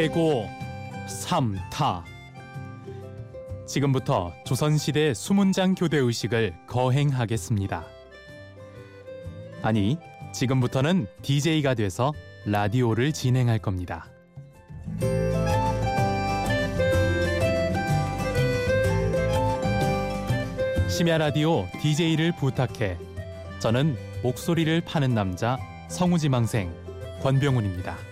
대고 삼타 지금부터 조선시대 수문장 교대 의식을 거행하겠습니다. 아니, 지금부터는 DJ가 돼서 라디오를 진행할 겁니다. 심야 라디오 DJ를 부탁해. 저는 목소리를 파는 남자 성우지망생 권병훈입니다.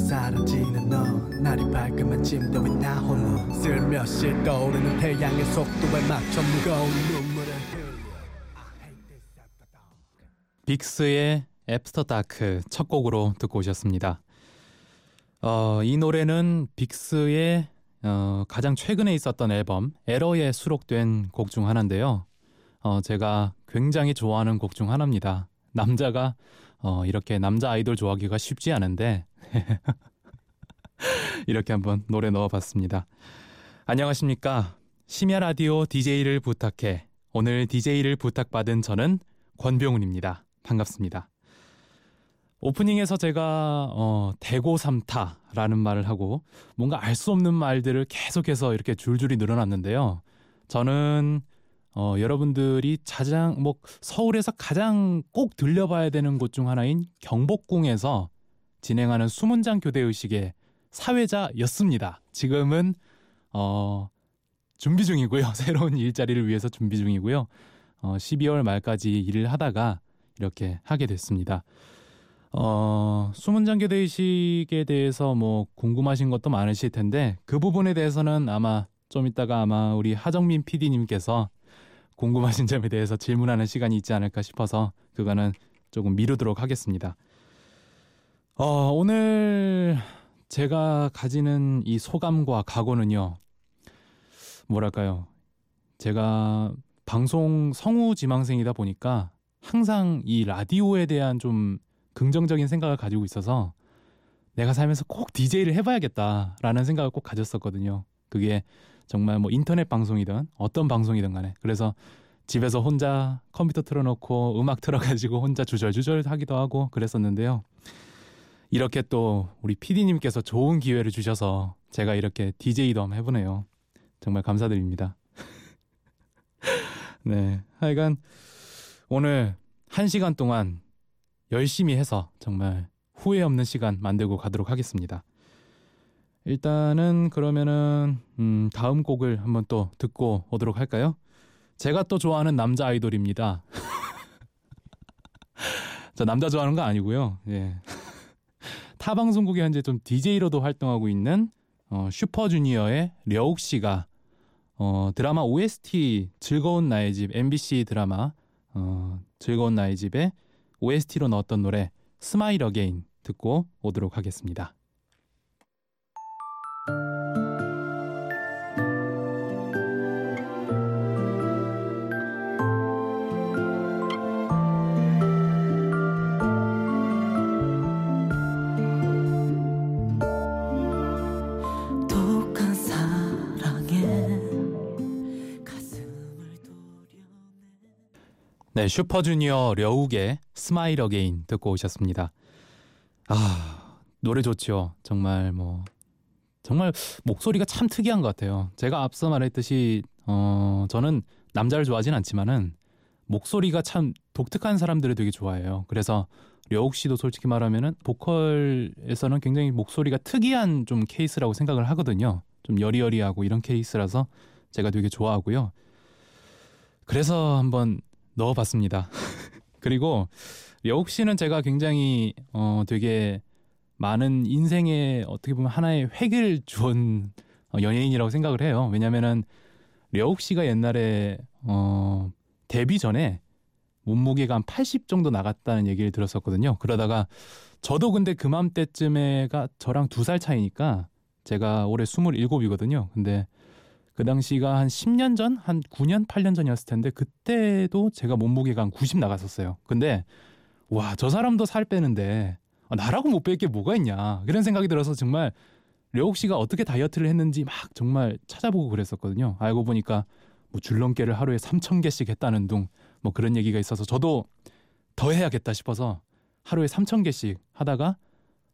사라지는 너 날이 밝으면 아침 더위 나 홀로 슬며시 떠오르는 태양의 속도에 맞춰 무거운 눈물을. 빅스의 After Dark 첫 곡으로 듣고 오셨습니다. 어, 이 노래는 빅스의 어, 가장 최근에 있었던 앨범 에러에 수록된 곡 중 하나인데요. 어, 제가 굉장히 좋아하는 곡 중 하나입니다. 남자가 어, 이렇게 남자 아이돌 좋아하기가 쉽지 않은데 이렇게 한번 노래 넣어봤습니다. 안녕하십니까? 심야 라디오 DJ를 부탁해. 오늘 DJ를 부탁받은 저는 권병훈입니다. 반갑습니다. 오프닝에서 제가 어, 대고 삼타라는 말을 하고 뭔가 알 수 없는 말들을 계속해서 이렇게 줄줄이 늘어났는데요. 저는 어, 여러분들이 가장 뭐 서울에서 가장 꼭 들려봐야 되는 곳 중 하나인 경복궁에서 진행하는 수문장 교대 의식의 사회자였습니다. 지금은 어, 준비 중이고요. 새로운 일자리를 위해서 준비 중이고요. 어, 12월 말까지 일을 하다가 이렇게 하게 됐습니다. 어, 수문장 교대 의식에 대해서 뭐 궁금하신 것도 많으실 텐데 그 부분에 대해서는 아마 좀 이따가 아마 우리 하정민 PD님께서 궁금하신 점에 대해서 질문하는 시간이 있지 않을까 싶어서 그거는 조금 미루도록 하겠습니다. 어, 오늘 제가 가지는 이 소감과 각오는요. 뭐랄까요? 제가 방송 성우 지망생이다 보니까 항상 이 라디오에 대한 좀 긍정적인 생각을 가지고 있어서 내가 살면서 꼭 DJ를 해봐야겠다라는 생각을 꼭 가졌었거든요. 그게 정말 뭐 인터넷 방송이든 어떤 방송이든 간에 그래서 집에서 혼자 컴퓨터 틀어놓고 음악 틀어가지고 혼자 주절주절 하기도 하고 그랬었는데요. 이렇게 또 우리 PD님께서 좋은 기회를 주셔서 제가 이렇게 DJ도 해보네요. 정말 감사드립니다. 네. 하여간 오늘 한 시간 동안 열심히 해서 정말 후회 없는 시간 만들고 가도록 하겠습니다. 일단은 그러면은 음, 다음 곡을 한번 또 듣고 오도록 할까요? 제가 또 좋아하는 남자 아이돌입니다. 저 남자 좋아하는 거 아니고요. 예. 타 방송국에 현재 좀 DJ로도 활동하고 있는 어, 슈퍼주니어의 려욱 씨가 어, 드라마 OST 즐거운 나의 집 MBC 드라마 어, 즐거운 나의 집에 OST로 넣었던 노래 Smile Again 듣고 오도록 하겠습니다. 네, 슈퍼주니어 려욱의 Smile Again 듣고 오셨습니다. 아, 노래 좋죠. 정말 뭐 정말 목소리가 참 특이한 것 같아요. 제가 앞서 말했듯이 어, 저는 남자를 좋아하진 않지만은 목소리가 참 독특한 사람들을 되게 좋아해요. 그래서 려욱 씨도 솔직히 말하면은 보컬에서는 굉장히 목소리가 특이한 좀 케이스라고 생각을 하거든요. 좀 여리여리하고 이런 케이스라서 제가 되게 좋아하고요. 그래서 한번 넣어봤습니다. 그리고 려욱 씨는 제가 굉장히 어 되게 많은 인생에 어떻게 보면 하나의 획을 주은 어, 연예인이라고 생각을 해요. 왜냐면은 려욱 씨가 옛날에 어 데뷔 전에 몸무게가 한 80 정도 나갔다는 얘기를 들었었거든요. 그러다가 저도 근데 그맘때쯤에가 저랑 두 살 차이니까 제가 올해 27이거든요. 근데 그 당시가 한 10년 전, 한 9년, 8년 전이었을 텐데 그때도 제가 몸무게가 한 90 나갔었어요. 근데 와, 저 사람도 살 빼는데 아, 나라고 못 뺄 게 뭐가 있냐 그런 생각이 들어서 정말 려욱 씨가 어떻게 다이어트를 했는지 막 정말 찾아보고 그랬었거든요. 알고 보니까 뭐 줄넘기를 하루에 3천 개씩 했다는 둥 뭐 그런 얘기가 있어서 저도 더 해야겠다 싶어서 하루에 3천 개씩 하다가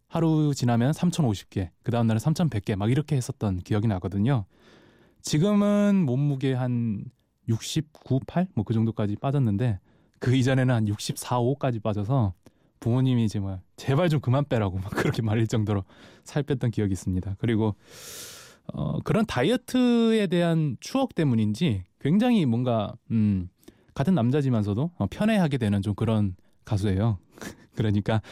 하루 지나면 3,050개, 그 다음 날은 3,100개 막 이렇게 했었던 기억이 나거든요. 지금은 몸무게 한 69, 8? 뭐 그 정도까지 빠졌는데 그 이전에는 한 64, 5까지 빠져서 부모님이 이제 뭐 제발 좀 그만 빼라고 막 그렇게 말릴 정도로 살 뺐던 기억이 있습니다. 그리고 어 그런 다이어트에 대한 추억 때문인지 굉장히 뭔가 음 같은 남자지만서도 어, 편애하게 되는 좀 그런 가수예요. 그러니까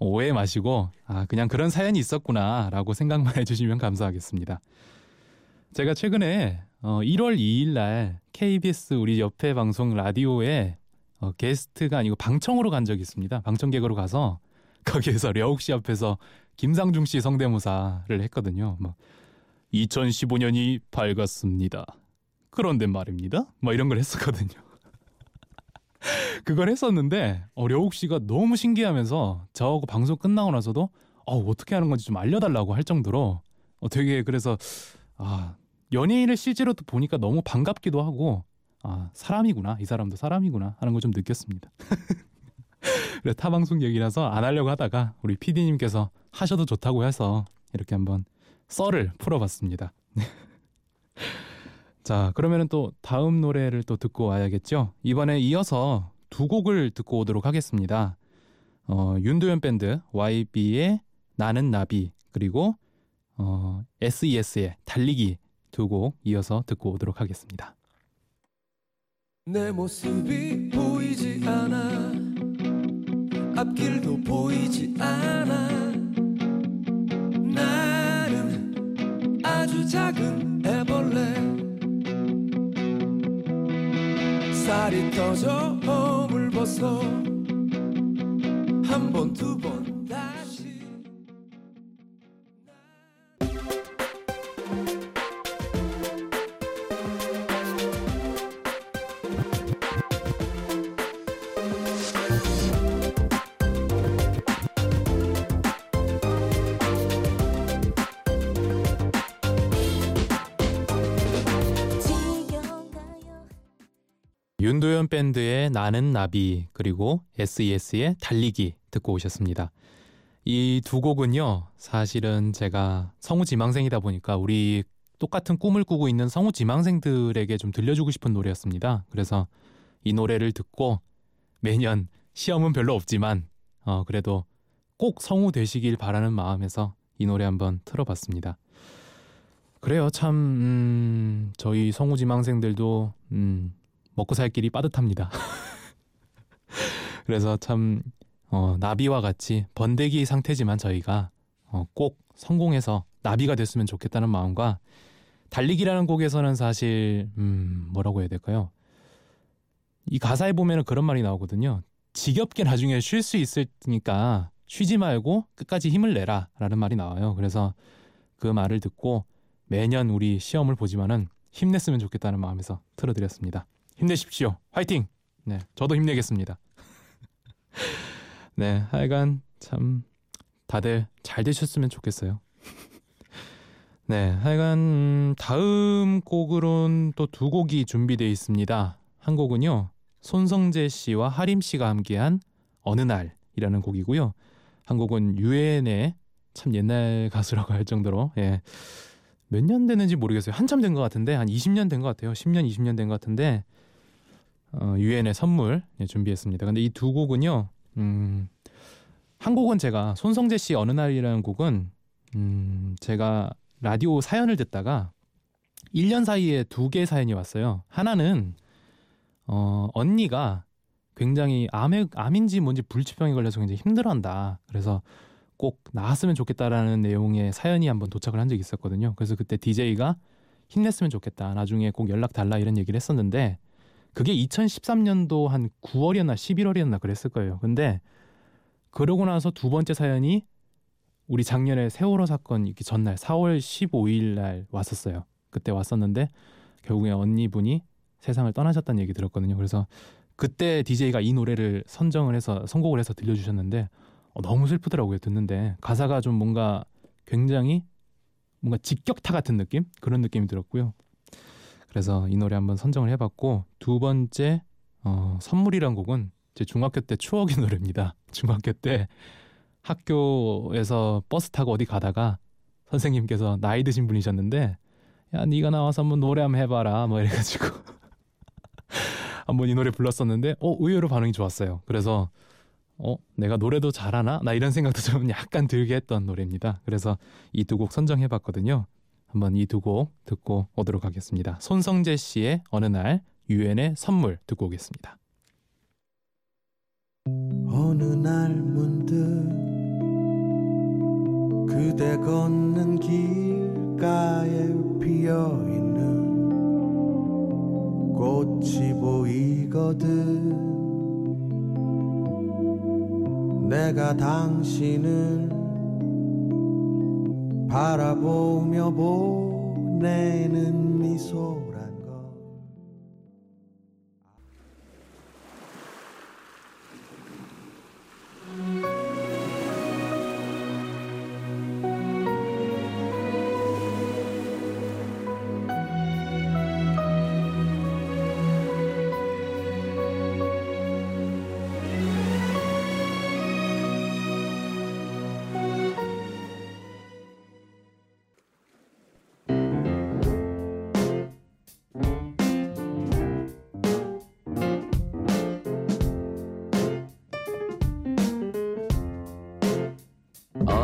오해 마시고 아 그냥 그런 사연이 있었구나라고 생각만 해주시면 감사하겠습니다. 제가 최근에 어 1월 2일 날 KBS 우리 옆에 방송 라디오에 어, 게스트가 아니고 방청으로 간 적이 있습니다. 방청객으로 가서 거기에서 려욱 씨 앞에서 김상중 씨 성대모사를 했거든요. 막 2015년이 밝았습니다. 그런데 말입니다. 막 이런 걸 했었거든요. 그걸 했었는데 어, 려욱 씨가 너무 신기하면서 저하고 방송 끝나고 나서도 어, 어떻게 하는 건지 좀 알려달라고 할 정도로 어, 되게 그래서 아 연예인을 실제로 또 보니까 너무 반갑기도 하고 아 사람이구나 이 사람도 사람이구나 하는 걸 좀 느꼈습니다. 그래 타방송 얘기라서 안 하려고 하다가 우리 PD님께서 하셔도 좋다고 해서 이렇게 한번 썰을 풀어봤습니다. 자 그러면은 또 다음 노래를 또 듣고 와야겠죠. 이번에 이어서 두 곡을 듣고 오도록 하겠습니다. 어, 윤도현 밴드 YB의 나는 나비 그리고 어, SES의 달리기 두 곡 이어서 듣고 오도록 하겠습니다. 내 모습이 보이지 않아. 앞길도 보이지 않아. 나는 아주 작은 애벌레 살이 터져 허물 벗어. 한 번 두번 윤도현 밴드의 나는 나비 그리고 SES의 달리기 듣고 오셨습니다. 이 두 곡은요 사실은 제가 성우 지망생이다 보니까 우리 똑같은 꿈을 꾸고 있는 성우 지망생들에게 좀 들려주고 싶은 노래였습니다. 그래서 이 노래를 듣고 매년 시험은 별로 없지만 어 그래도 꼭 성우 되시길 바라는 마음에서 이 노래 한번 틀어봤습니다. 그래요 참 음, 저희 성우 지망생들도 음, 먹고 살 길이 빠듯합니다. 그래서 참 어, 나비와 같이 번데기 상태지만 저희가 어, 꼭 성공해서 나비가 됐으면 좋겠다는 마음과 달리기라는 곡에서는 사실 음, 뭐라고 해야 될까요? 이 가사에 보면은 그런 말이 나오거든요. 지겹게 나중에 쉴 수 있으니까 쉬지 말고 끝까지 힘을 내라라는 말이 나와요. 그래서 그 말을 듣고 매년 우리 시험을 보지만은 힘냈으면 좋겠다는 마음에서 틀어드렸습니다. 힘내십시오. 화이팅! 네, 저도 힘내겠습니다. 네, 하여간 참 다들 잘 되셨으면 좋겠어요. 네, 하여간 음, 다음 곡으론 또 두 곡이 준비되어 있습니다. 한 곡은요. 손성재 씨와 하림 씨가 함께한 어느 날이라는 곡이고요. 한 곡은 유엔의 참 옛날 가수라고 할 정도로 예. 몇 년 됐는지 모르겠어요. 한참 된 것 같은데 한 20년 된 것 같아요. 10년, 20년 된 것 같은데 어, 유엔의 선물 예, 준비했습니다. 근데 이 두 곡은요. 음, 한 곡은 제가 손성재 씨 어느 날이라는 곡은 음, 제가 라디오 사연을 듣다가 1년 사이에 두 개 사연이 왔어요. 하나는 어, 언니가 굉장히 암에, 암인지 뭔지 불치병에 걸려서 굉장히 힘들어한다. 그래서 꼭 나았으면 좋겠다라는 내용의 사연이 한번 도착을 한 적이 있었거든요. 그래서 그때 DJ가 힘냈으면 좋겠다. 나중에 꼭 연락 달라 이런 얘기를 했었는데 그게 2013년도 한 9월이었나 11월이었나 그랬을 거예요. 근데 그러고 나서 두 번째 사연이 우리 작년에 세월호 사건 있기 전날 4월 15일 날 왔었어요. 그때 왔었는데 결국에 언니분이 세상을 떠나셨다는 얘기 들었거든요. 그래서 그때 DJ가 이 노래를 선정을 해서 선곡을 해서 들려주셨는데 어, 너무 슬프더라고요 듣는데 가사가 좀 뭔가 굉장히 뭔가 직격타 같은 느낌 그런 느낌이 들었고요. 그래서 이 노래 한번 선정을 해봤고 두 번째 어, 선물이란 곡은 제 중학교 때 추억의 노래입니다. 중학교 때 학교에서 버스 타고 어디 가다가 선생님께서 나이 드신 분이셨는데 야 네가 나와서 한번 노래 한번 해봐라 뭐 이래가지고 한번 이 노래 불렀었는데 어 의외로 반응이 좋았어요. 그래서 어 내가 노래도 잘하나 나 이런 생각도 좀 약간 들게 했던 노래입니다. 그래서 이 두 곡 선정해봤거든요. 한번 이 두 곡 듣고 오도록 하겠습니다. 손성재 씨의 어느 날 유엔의 선물 듣고 오겠습니다. 어느 날 문득 그대 걷는 길가에 피어 있는 꽃이 보이거든 내가 당신을 바라보며 보내는 미소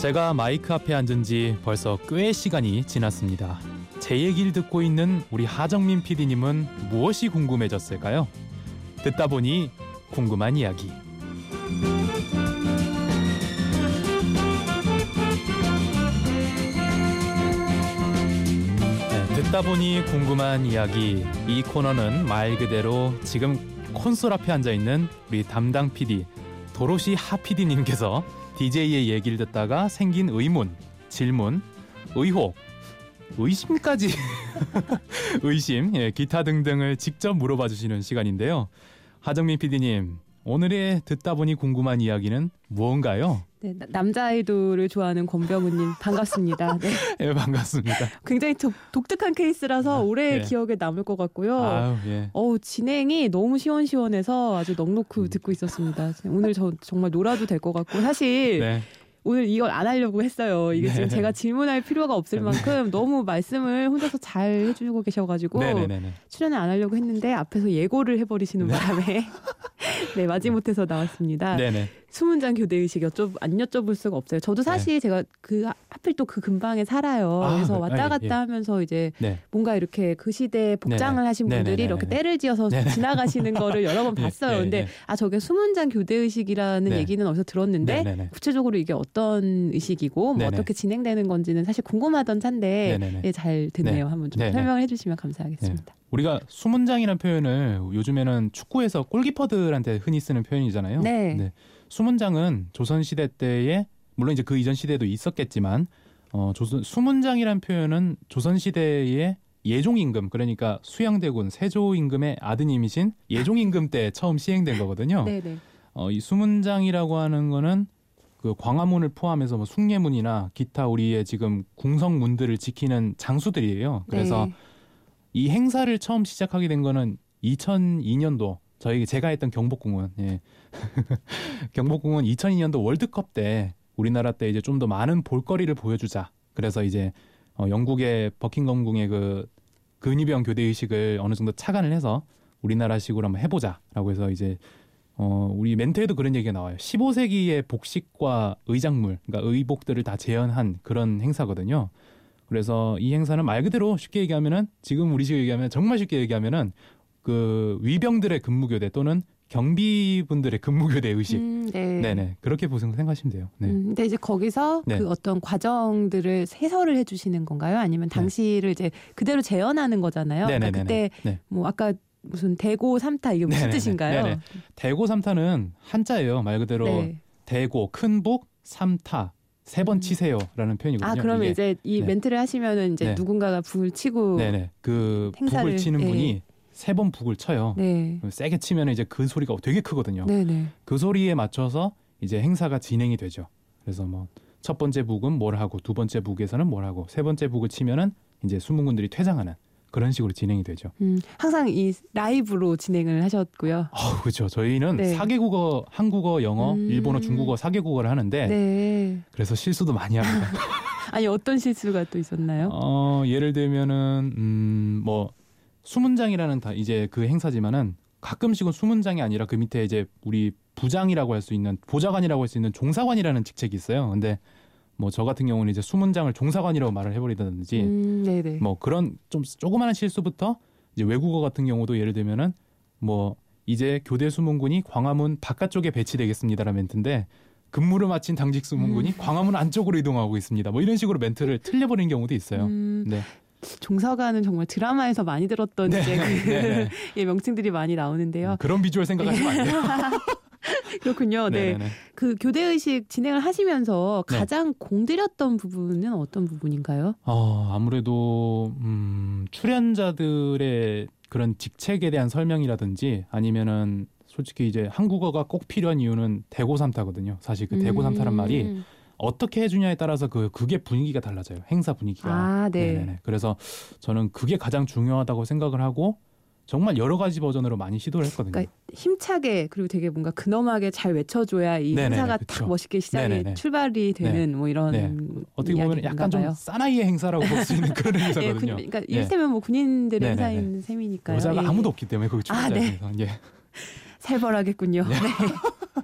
제가 마이크 앞에 앉은 지 벌써 꽤 시간이 지났습니다. 제 얘기를 듣고 있는 우리 하정민 PD님은 무엇이 궁금해졌을까요? 듣다 보니 궁금한 이야기. 네, 듣다 보니 궁금한 이야기. 이 코너는 말 그대로 지금 콘솔 앞에 앉아 있는 우리 담당 PD 도로시 하 PD님께서 DJ의 얘기를 듣다가 생긴 의문, 질문, 의혹, 의심까지 의심, 예, 기타 등등을 직접 물어봐 주시는 시간인데요. 하정민 PD님, 오늘의 듣다 보니 궁금한 이야기는 무언가요? 네, 나- 남자 아이돌을 좋아하는 권병우님 반갑습니다. 네, 예, 반갑습니다. 굉장히 독, 독특한 케이스라서 오래 예. 기억에 남을 것 같고요. 아유, 예. 어우 진행이 너무 시원시원해서 아주 넉넉히 음. 듣고 있었습니다. 오늘 저 정말 놀아도 될 것 같고 사실 네. 오늘 이걸 안 하려고 했어요. 이게 네. 지금 제가 질문할 필요가 없을 네. 만큼 너무 말씀을 혼자서 잘 해주고 계셔가지고 네네네. 출연을 안 하려고 했는데 앞에서 예고를 해버리시는 네. 바람에 네 마지못해서 나왔습니다. 네네. 수문장 교대 의식 여쭤 안 여쭤볼 수가 없어요. 저도 사실 제가 그 하- 하필 또 그 근방에 살아요. 아, 그래서 네. 왔다 아, 갔다 예. 하면서 이제 네. 뭔가 이렇게 그 시대 복장을 네네. 하신 분들이. 이렇게 때를 지어서. 지나가시는 거를 여러 번 네, 봤어요. 네, 근데 네. 아 저게 수문장 교대 의식이라는 네. 얘기는 어디서 들었는데. 구체적으로 이게 어떤 의식이고 뭐. 어떻게 진행되는 건지는 사실 궁금하던 네네네. 예, 잘 듣네요. 한번 좀. 설명을 해주시면 감사하겠습니다. 우리가 수문장이라는 표현을 요즘에는 축구에서 골키퍼들한테 흔히 쓰는 표현이잖아요. 네. 수문장은 조선 시대 때에 물론 이제 그 이전 시대도 있었겠지만 어 조선 수문장이라는 표현은 조선 시대의 예종 임금 그러니까 수양대군 세조 임금의 아드님이신 예종 임금 때 처음 시행된 거거든요. 네네. 어, 이 수문장이라고 하는 거는 그 광화문을 포함해서 뭐 숭례문이나 기타 우리의 지금 궁성문들을 지키는 장수들이에요. 그래서 네. 이 행사를 처음 시작하게 된 거는 2002년도 저희 제가 했던 경복궁은 예. 경복궁은 2002년도 월드컵 때 우리나라 때 이제 좀 더 많은 볼거리를 보여주자. 그래서 이제 어, 영국의 버킹엄궁의 그 근위병 교대 의식을 어느 정도 착안을 해서 우리나라식으로 한번 해보자라고 해서 이제 어, 우리 멘트에도 그런 얘기가 나와요. 15세기의 복식과 의작물, 그러니까 의복들을 다 재현한 그런 행사거든요. 그래서 이 행사는 말 그대로 쉽게 얘기하면은 지금 우리 식으로 얘기하면 정말 쉽게 얘기하면은 그 위병들의 근무교대 또는 경비분들의 근무교대 의식. 음, 네. 네네 그렇게 보생 생각하시면 돼요. 네. 음, 근데 이제 거기서 네. 그 어떤 과정들을 해설을 해주시는 건가요? 아니면 당시를 이제 그대로 재현하는 거잖아요. 그러니까. 그때 네. 뭐 아까 무슨 대고 삼타 이게 무슨. 뜻인가요? 네네. 대고 삼타는 한자예요. 말 그대로 네. 대고 큰북 삼타 세번 음. 치세요라는 표현이거든요. 아 그러면. 이제 이 네. 멘트를 하시면은 이제 네. 누군가가 불 치고 네네 그 행사를, 북을 치는 예. 분이 세 번 북을 쳐요. 네. 세게 치면 이제 그 소리가 되게 크거든요. 네네. 그 소리에 맞춰서 이제 행사가 진행이 되죠. 그래서 뭐 첫 번째 북은 뭘 하고 두 번째 북에서는 뭘 하고 세 번째 북을 치면은 이제 수문군들이 퇴장하는 그런 식으로 진행이 되죠. 음, 항상 이 라이브로 진행을 하셨고요. 아, 그렇죠. 저희는 네. 사개국어, 한국어, 영어, 음. 일본어, 중국어 사개국어를 하는데 네. 그래서 실수도 많이 합니다. 아니 어떤 실수가 또 있었나요? 어, 예를 들면은 음, 뭐 수문장이라는 다 이제 그 행사지만은 가끔씩은 수문장이 아니라 그 밑에 이제 우리 부장이라고 할 수 있는 보좌관이라고 할 수 있는 종사관이라는 직책이 있어요. 근데 뭐 저 같은 경우는 이제 수문장을 종사관이라고 말을 해버리다든지 음. 뭐 그런 좀 조그마한 실수부터 이제 외국어 같은 경우도 예를 들면은 뭐 이제 교대 수문군이 광화문 바깥쪽에 배치되겠습니다라는 멘트인데 근무를 마친 당직 수문군이 음. 광화문 안쪽으로 이동하고 있습니다. 뭐 이런 식으로 멘트를 틀려버리는 경우도 있어요. 음, 네. 종사관은 정말 드라마에서 많이 들었던 네, 이제 그 네, 네. 예, 명칭들이 많이 나오는데요. 그런 비주얼 생각하시면 안 돼요. 그렇군요. 네. 네네네. 그 교대 의식 진행을 하시면서 네. 가장 공들였던 부분은 어떤 부분인가요? 어, 아무래도 음, 출연자들의 그런 직책에 대한 설명이라든지 아니면은 솔직히 이제 한국어가 꼭 필요한 이유는 대고 삼타거든요. 사실 그 대고 삼타란 말이 음. 어떻게 해주냐에 따라서 그 그게 분위기가 달라져요. 행사 분위기가. 아, 네. 네네네. 그래서 저는 그게 가장 중요하다고 생각을 하고 정말 여러 가지 버전으로 많이 시도를 했거든요. 그러니까 힘차게 그리고 되게 뭔가 근엄하게 잘 외쳐줘야 이 네네네, 행사가 그쵸. 딱 멋있게 시작이 네네네. 출발이 되는 뭐 이런 네. 어떻게 보면 약간 좀 봐요. 사나이의 행사라고 볼 수 있는 그런 예, 군, 행사거든요. 그러니까 예. 이를테면 뭐 군인들의 네네네. 행사인 셈이니까요. 여자가 예. 아무도 없기 때문에 거기 아, 네. 예. 살벌하겠군요. 네.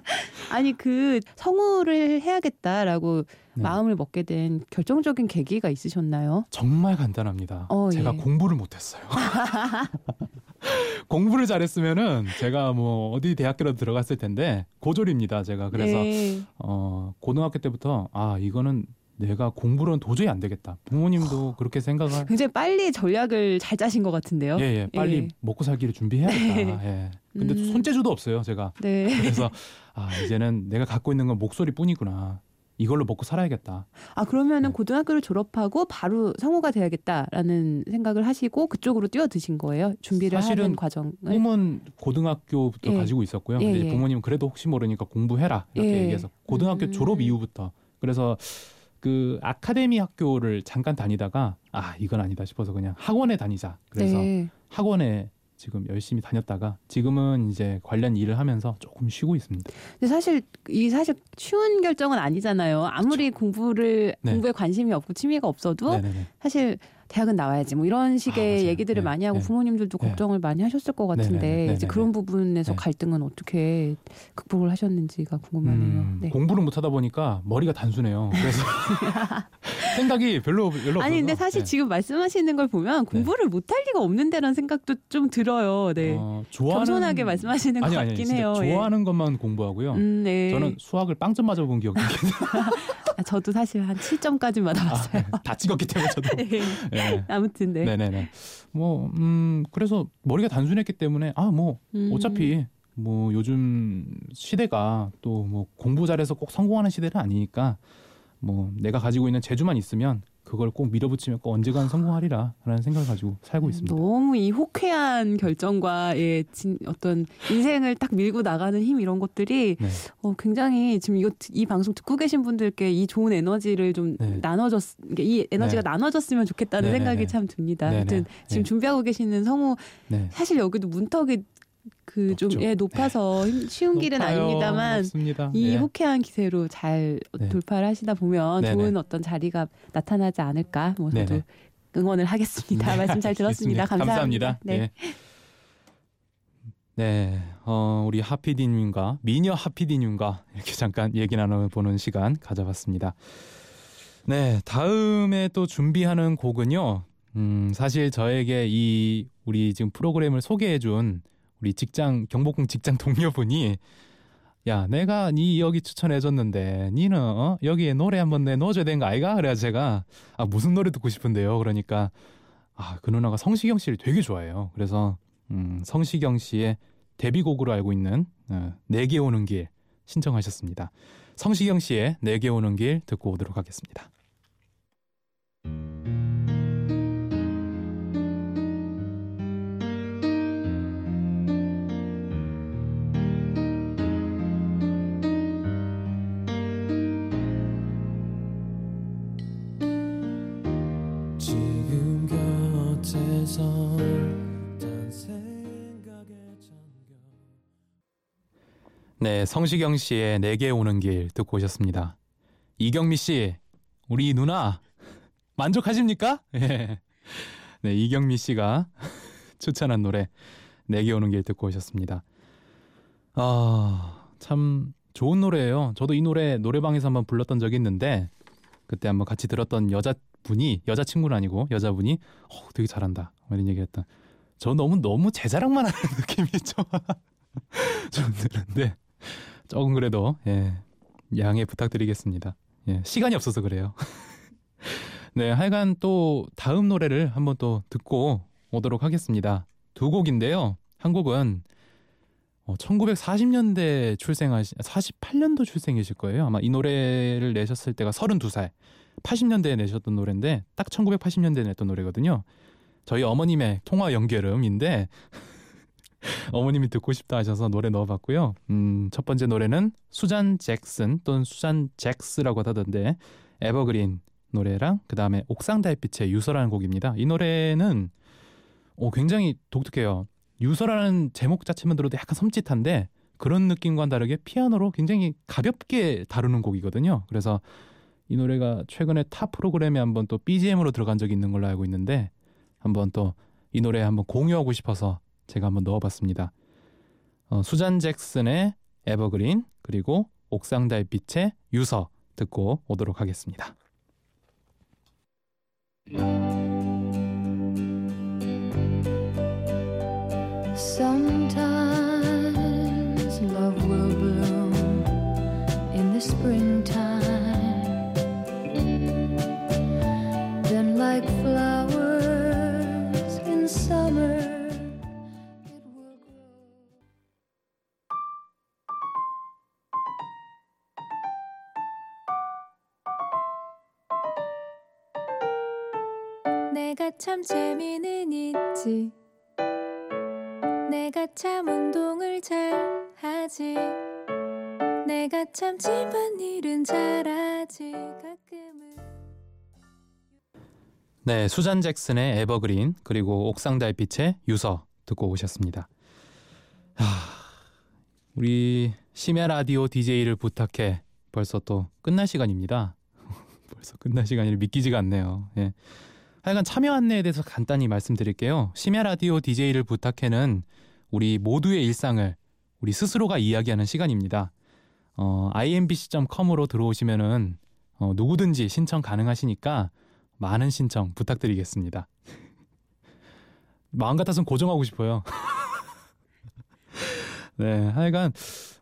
아니 그 성우를 해야겠다라고 네. 마음을 먹게 된 결정적인 계기가 있으셨나요? 정말 간단합니다. 어, 제가 예. 공부를 못했어요. 공부를 잘했으면은 제가 뭐 어디 대학교라도 들어갔을 텐데 고졸입니다. 제가 그래서 네. 어 고등학교 때부터 아 이거는 내가 공부로는 도저히 안 되겠다. 부모님도 그렇게 생각을 굉장히 빨리 전략을 잘 짜신 것 같은데요. 예 예 빨리 예. 먹고 살기를 준비해야겠다. 예. 근데 음. 손재주도 없어요 제가. 네. 그래서 아 이제는 내가 갖고 있는 건 목소리뿐이구나. 이걸로 먹고 살아야겠다. 아 그러면은 네. 고등학교를 졸업하고 바로 성우가 돼야겠다라는 생각을 하시고 그쪽으로 뛰어드신 거예요. 준비를 하는 과정을. 꿈은 고등학교부터 예. 가지고 있었고요. 예, 근데 예. 부모님은 그래도 혹시 모르니까 공부해라 이렇게 예. 얘기해서 고등학교 음. 졸업 이후부터 그래서 그 아카데미 학교를 잠깐 다니다가 아 이건 아니다 싶어서 그냥 학원에 다니자. 그래서 네. 학원에 지금 열심히 다녔다가 지금은 이제 관련 일을 하면서 조금 쉬고 있습니다. 근데 사실 이 사실 쉬운 결정은 아니잖아요. 아무리 공부를 네. 공부에 관심이 없고 취미가 없어도 네네네. 사실 대학은 나와야지 뭐 이런 식의 아. 얘기들을 네, 많이 하고 네. 부모님들도 네. 걱정을 많이 하셨을 것 같은데 이제 네, 그런 네. 부분에서 네. 갈등은 어떻게 극복을 하셨는지가 궁금하네요. 음, 네. 공부를 못 하다 보니까 머리가 단순해요. 그래서 생각이 별로 별로 아니 근데 없어서, 사실 네. 지금 말씀하시는 걸 보면 공부를 못할 리가 없는데라는 생각도 좀 들어요. 네. 어, 좋아하는 겸손하게 말씀하시는 것 아니 아니 같긴 진짜 해요. 예. 좋아하는 것만 공부하고요. 음, 네. 저는 수학을 빵점 맞아본 기억이 아, 저도 사실 한 7점까지 받아봤어요. 아, 다 찍었기 때문에 저도. 네. 네. 아무튼 네. 네네네. 뭐, 음, 그래서 머리가 단순했기 때문에, 아, 뭐, 음. 어차피, 뭐, 요즘 시대가 또 뭐, 공부 잘해서 꼭 성공하는 시대는 아니니까, 뭐, 내가 가지고 있는 재주만 있으면, 그걸 꼭 밀어붙이면 꼭 언젠간 성공하리라, 라는 생각을 가지고 살고 있습니다. 너무 이 호쾌한 결정과 예, 진, 어떤 인생을 딱 밀고 나가는 힘 이런 것들이 네. 어, 굉장히 지금 이거 이 방송 듣고 계신 분들께 이 좋은 에너지를 좀 네. 나눠줬 이 에너지가 네. 나눠졌으면 좋겠다는 네, 생각이 네, 네. 참 듭니다. 네, 네. 지금 네. 준비하고 계시는 성우 네. 사실 여기도 문턱이 그 좀. 예, 높아서 힘- 쉬운 길은 높아요. 아닙니다만 높습니다. 이 네. 호쾌한 기세로 잘 네. 돌파를 하시다 보면 네, 좋은 네. 어떤 자리가 나타나지 않을까 뭐 네, 저도 네. 응원을 하겠습니다. 네, 말씀 잘 들었습니다. 알겠습니다. 감사합니다. 네. 예. 네, 어, 우리 하피디님과 미녀 하피디님과 이렇게 잠깐 얘기 나눠보는 시간 가져봤습니다. 네, 다음에 또 준비하는 곡은요. 음, 사실 저에게 이 우리 지금 프로그램을 소개해준 우리 직장 경복궁 직장 동료분이 야 내가 니 여기 추천해줬는데 니는 어? 여기에 노래 한번 내 넣어줘야 되는 거 아이가? 그래서 제가 아 무슨 노래 듣고 싶은데요? 그러니까 아 그 누나가 성시경 씨를 되게 좋아해요. 그래서 음, 성시경 씨의 데뷔곡으로 알고 있는 어, 내게 오는 길 신청하셨습니다. 성시경 씨의 내게 오는 길 듣고 오도록 하겠습니다. 네, 성시경 씨의 내게 오는 길 듣고 오셨습니다. 이경미 씨, 우리 누나 만족하십니까? 예. 네, 이경미 씨가 추천한 노래 내게 오는 길 듣고 오셨습니다. 아, 참 좋은 노래예요. 저도 이 노래 노래방에서 한번 불렀던 적이 있는데 그때 한번 같이 들었던 여자분이 여자친구는 아니고 여자분이 어, 되게 잘한다. 뭐 이런 얘기 했던. 저 너무 너무 제 자랑만 하는 느낌이죠. 좀 드는데 조금 그래도 예, 양해 부탁드리겠습니다. 예, 시간이 없어서 그래요. 네, 하여간 또 다음 노래를 한번 또 듣고 오도록 하겠습니다. 두 곡인데요. 한 곡은 어, 1940년대 출생하시 48년도 출생이실 거예요. 아마 이 노래를 내셨을 때가 32살. 80년대에 내셨던 노래인데 딱 1980년대에 냈던 노래거든요. 저희 어머님의 통화 연결음인데 어머님이 듣고 싶다 하셔서 노래 넣어봤고요. 음, 첫 번째 노래는 수잔 잭슨 또는 수잔 잭스라고 하던데 에버그린 노래랑 그 다음에 옥상 달빛의 유서라는 곡입니다. 이 노래는 오, 굉장히 독특해요. 유서라는 제목 자체만 들어도 약간 섬찟한데 그런 느낌과는 다르게 피아노로 굉장히 가볍게 다루는 곡이거든요. 그래서 이 노래가 최근에 타 프로그램에 한번 또 BGM으로 들어간 적이 있는 걸로 알고 있는데 한번 또 이 노래 한번 공유하고 싶어서 제가 한번 넣어봤습니다. 어, 수잔 잭슨의 에버그린 그리고 옥상 달빛의 유서 듣고 오도록 하겠습니다. 참 재미는 있지. 내가 참 운동을 잘 하지. 내가 참 집안일은 잘하지. 가끔은. 네, 수잔 잭슨의 에버그린 그리고 옥상 달빛의 유서 듣고 오셨습니다. 하, 우리 심야 라디오 DJ를 부탁해 벌써 또 끝날 시간입니다. 벌써 끝날 시간이 믿기지가 않네요. 예. 하여간 참여 안내에 대해서 간단히 말씀드릴게요. 심야 라디오 DJ를 부탁해는 우리 모두의 일상을 우리 스스로가 이야기하는 시간입니다. 어, imbc.com으로 들어오시면은 어, 누구든지 신청 가능하시니까 많은 신청 부탁드리겠습니다. 마음 같아서는 고정하고 싶어요. 네, 하여간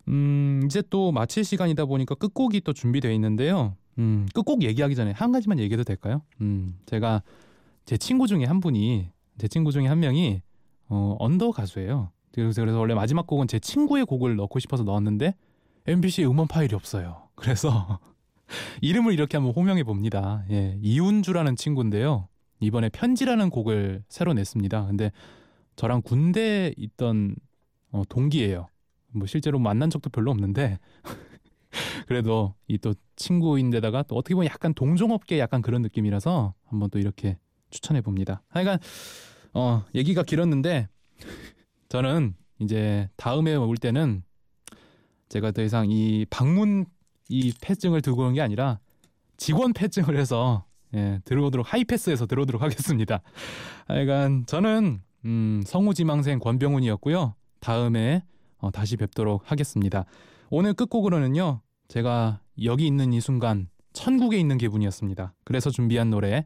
음, 이제 또 마칠 시간이다 보니까 끝곡이 또 준비되어 있는데요. 음, 끝곡 얘기하기 전에 한 가지만 얘기해도 될까요? 음, 제가 제 친구 중에 한 분이 제 친구 중에 한 명이 어, 언더 가수예요. 그래서 그래서 원래 마지막 곡은 제 친구의 곡을 넣고 싶어서 넣었는데 MBC에 음원 파일이 없어요. 그래서 이름을 이렇게 한번 호명해 봅니다. 예, 이운주라는 친구인데요. 이번에 편지라는 곡을 새로 냈습니다. 근데 저랑 군대에 있던 어, 동기예요. 뭐 실제로 만난 적도 별로 없는데 그래도 이 또 친구인데다가 또 어떻게 보면 약간 동종업계 약간 그런 느낌이라서 한번 또 이렇게 추천해 봅니다. 하여간 어, 얘기가 길었는데 저는 이제 다음에 올 때는 제가 더 이상 이 방문 이 패증을 들고 오는 게 아니라 직원 패증을 해서 예, 들어오도록 하이패스에서 들어오도록 하겠습니다. 하여간 저는 음, 성우지망생 권병훈이었고요. 다음에 어, 다시 뵙도록 하겠습니다. 오늘 끝곡으로는요. 제가 여기 있는 이 순간 천국에 있는 기분이었습니다. 그래서 준비한 노래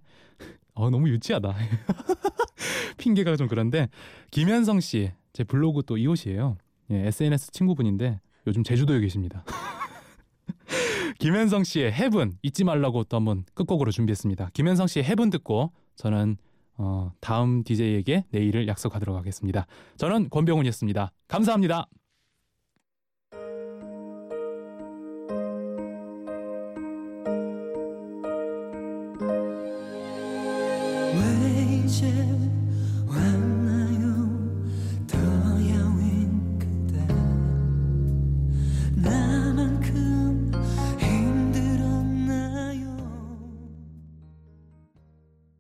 어 너무 유치하다. 핑계가 좀 그런데 김현성 씨 제 블로그 또 이웃이에요. 예, SNS 친구분인데 요즘 제주도에 계십니다. 김현성 씨의 해븐 잊지 말라고 또 한번 끝곡으로 준비했습니다. 김현성 씨의 해븐 듣고 저는 어, 다음 DJ에게 내일을 약속하도록 하겠습니다. 저는 권병훈이었습니다. 감사합니다.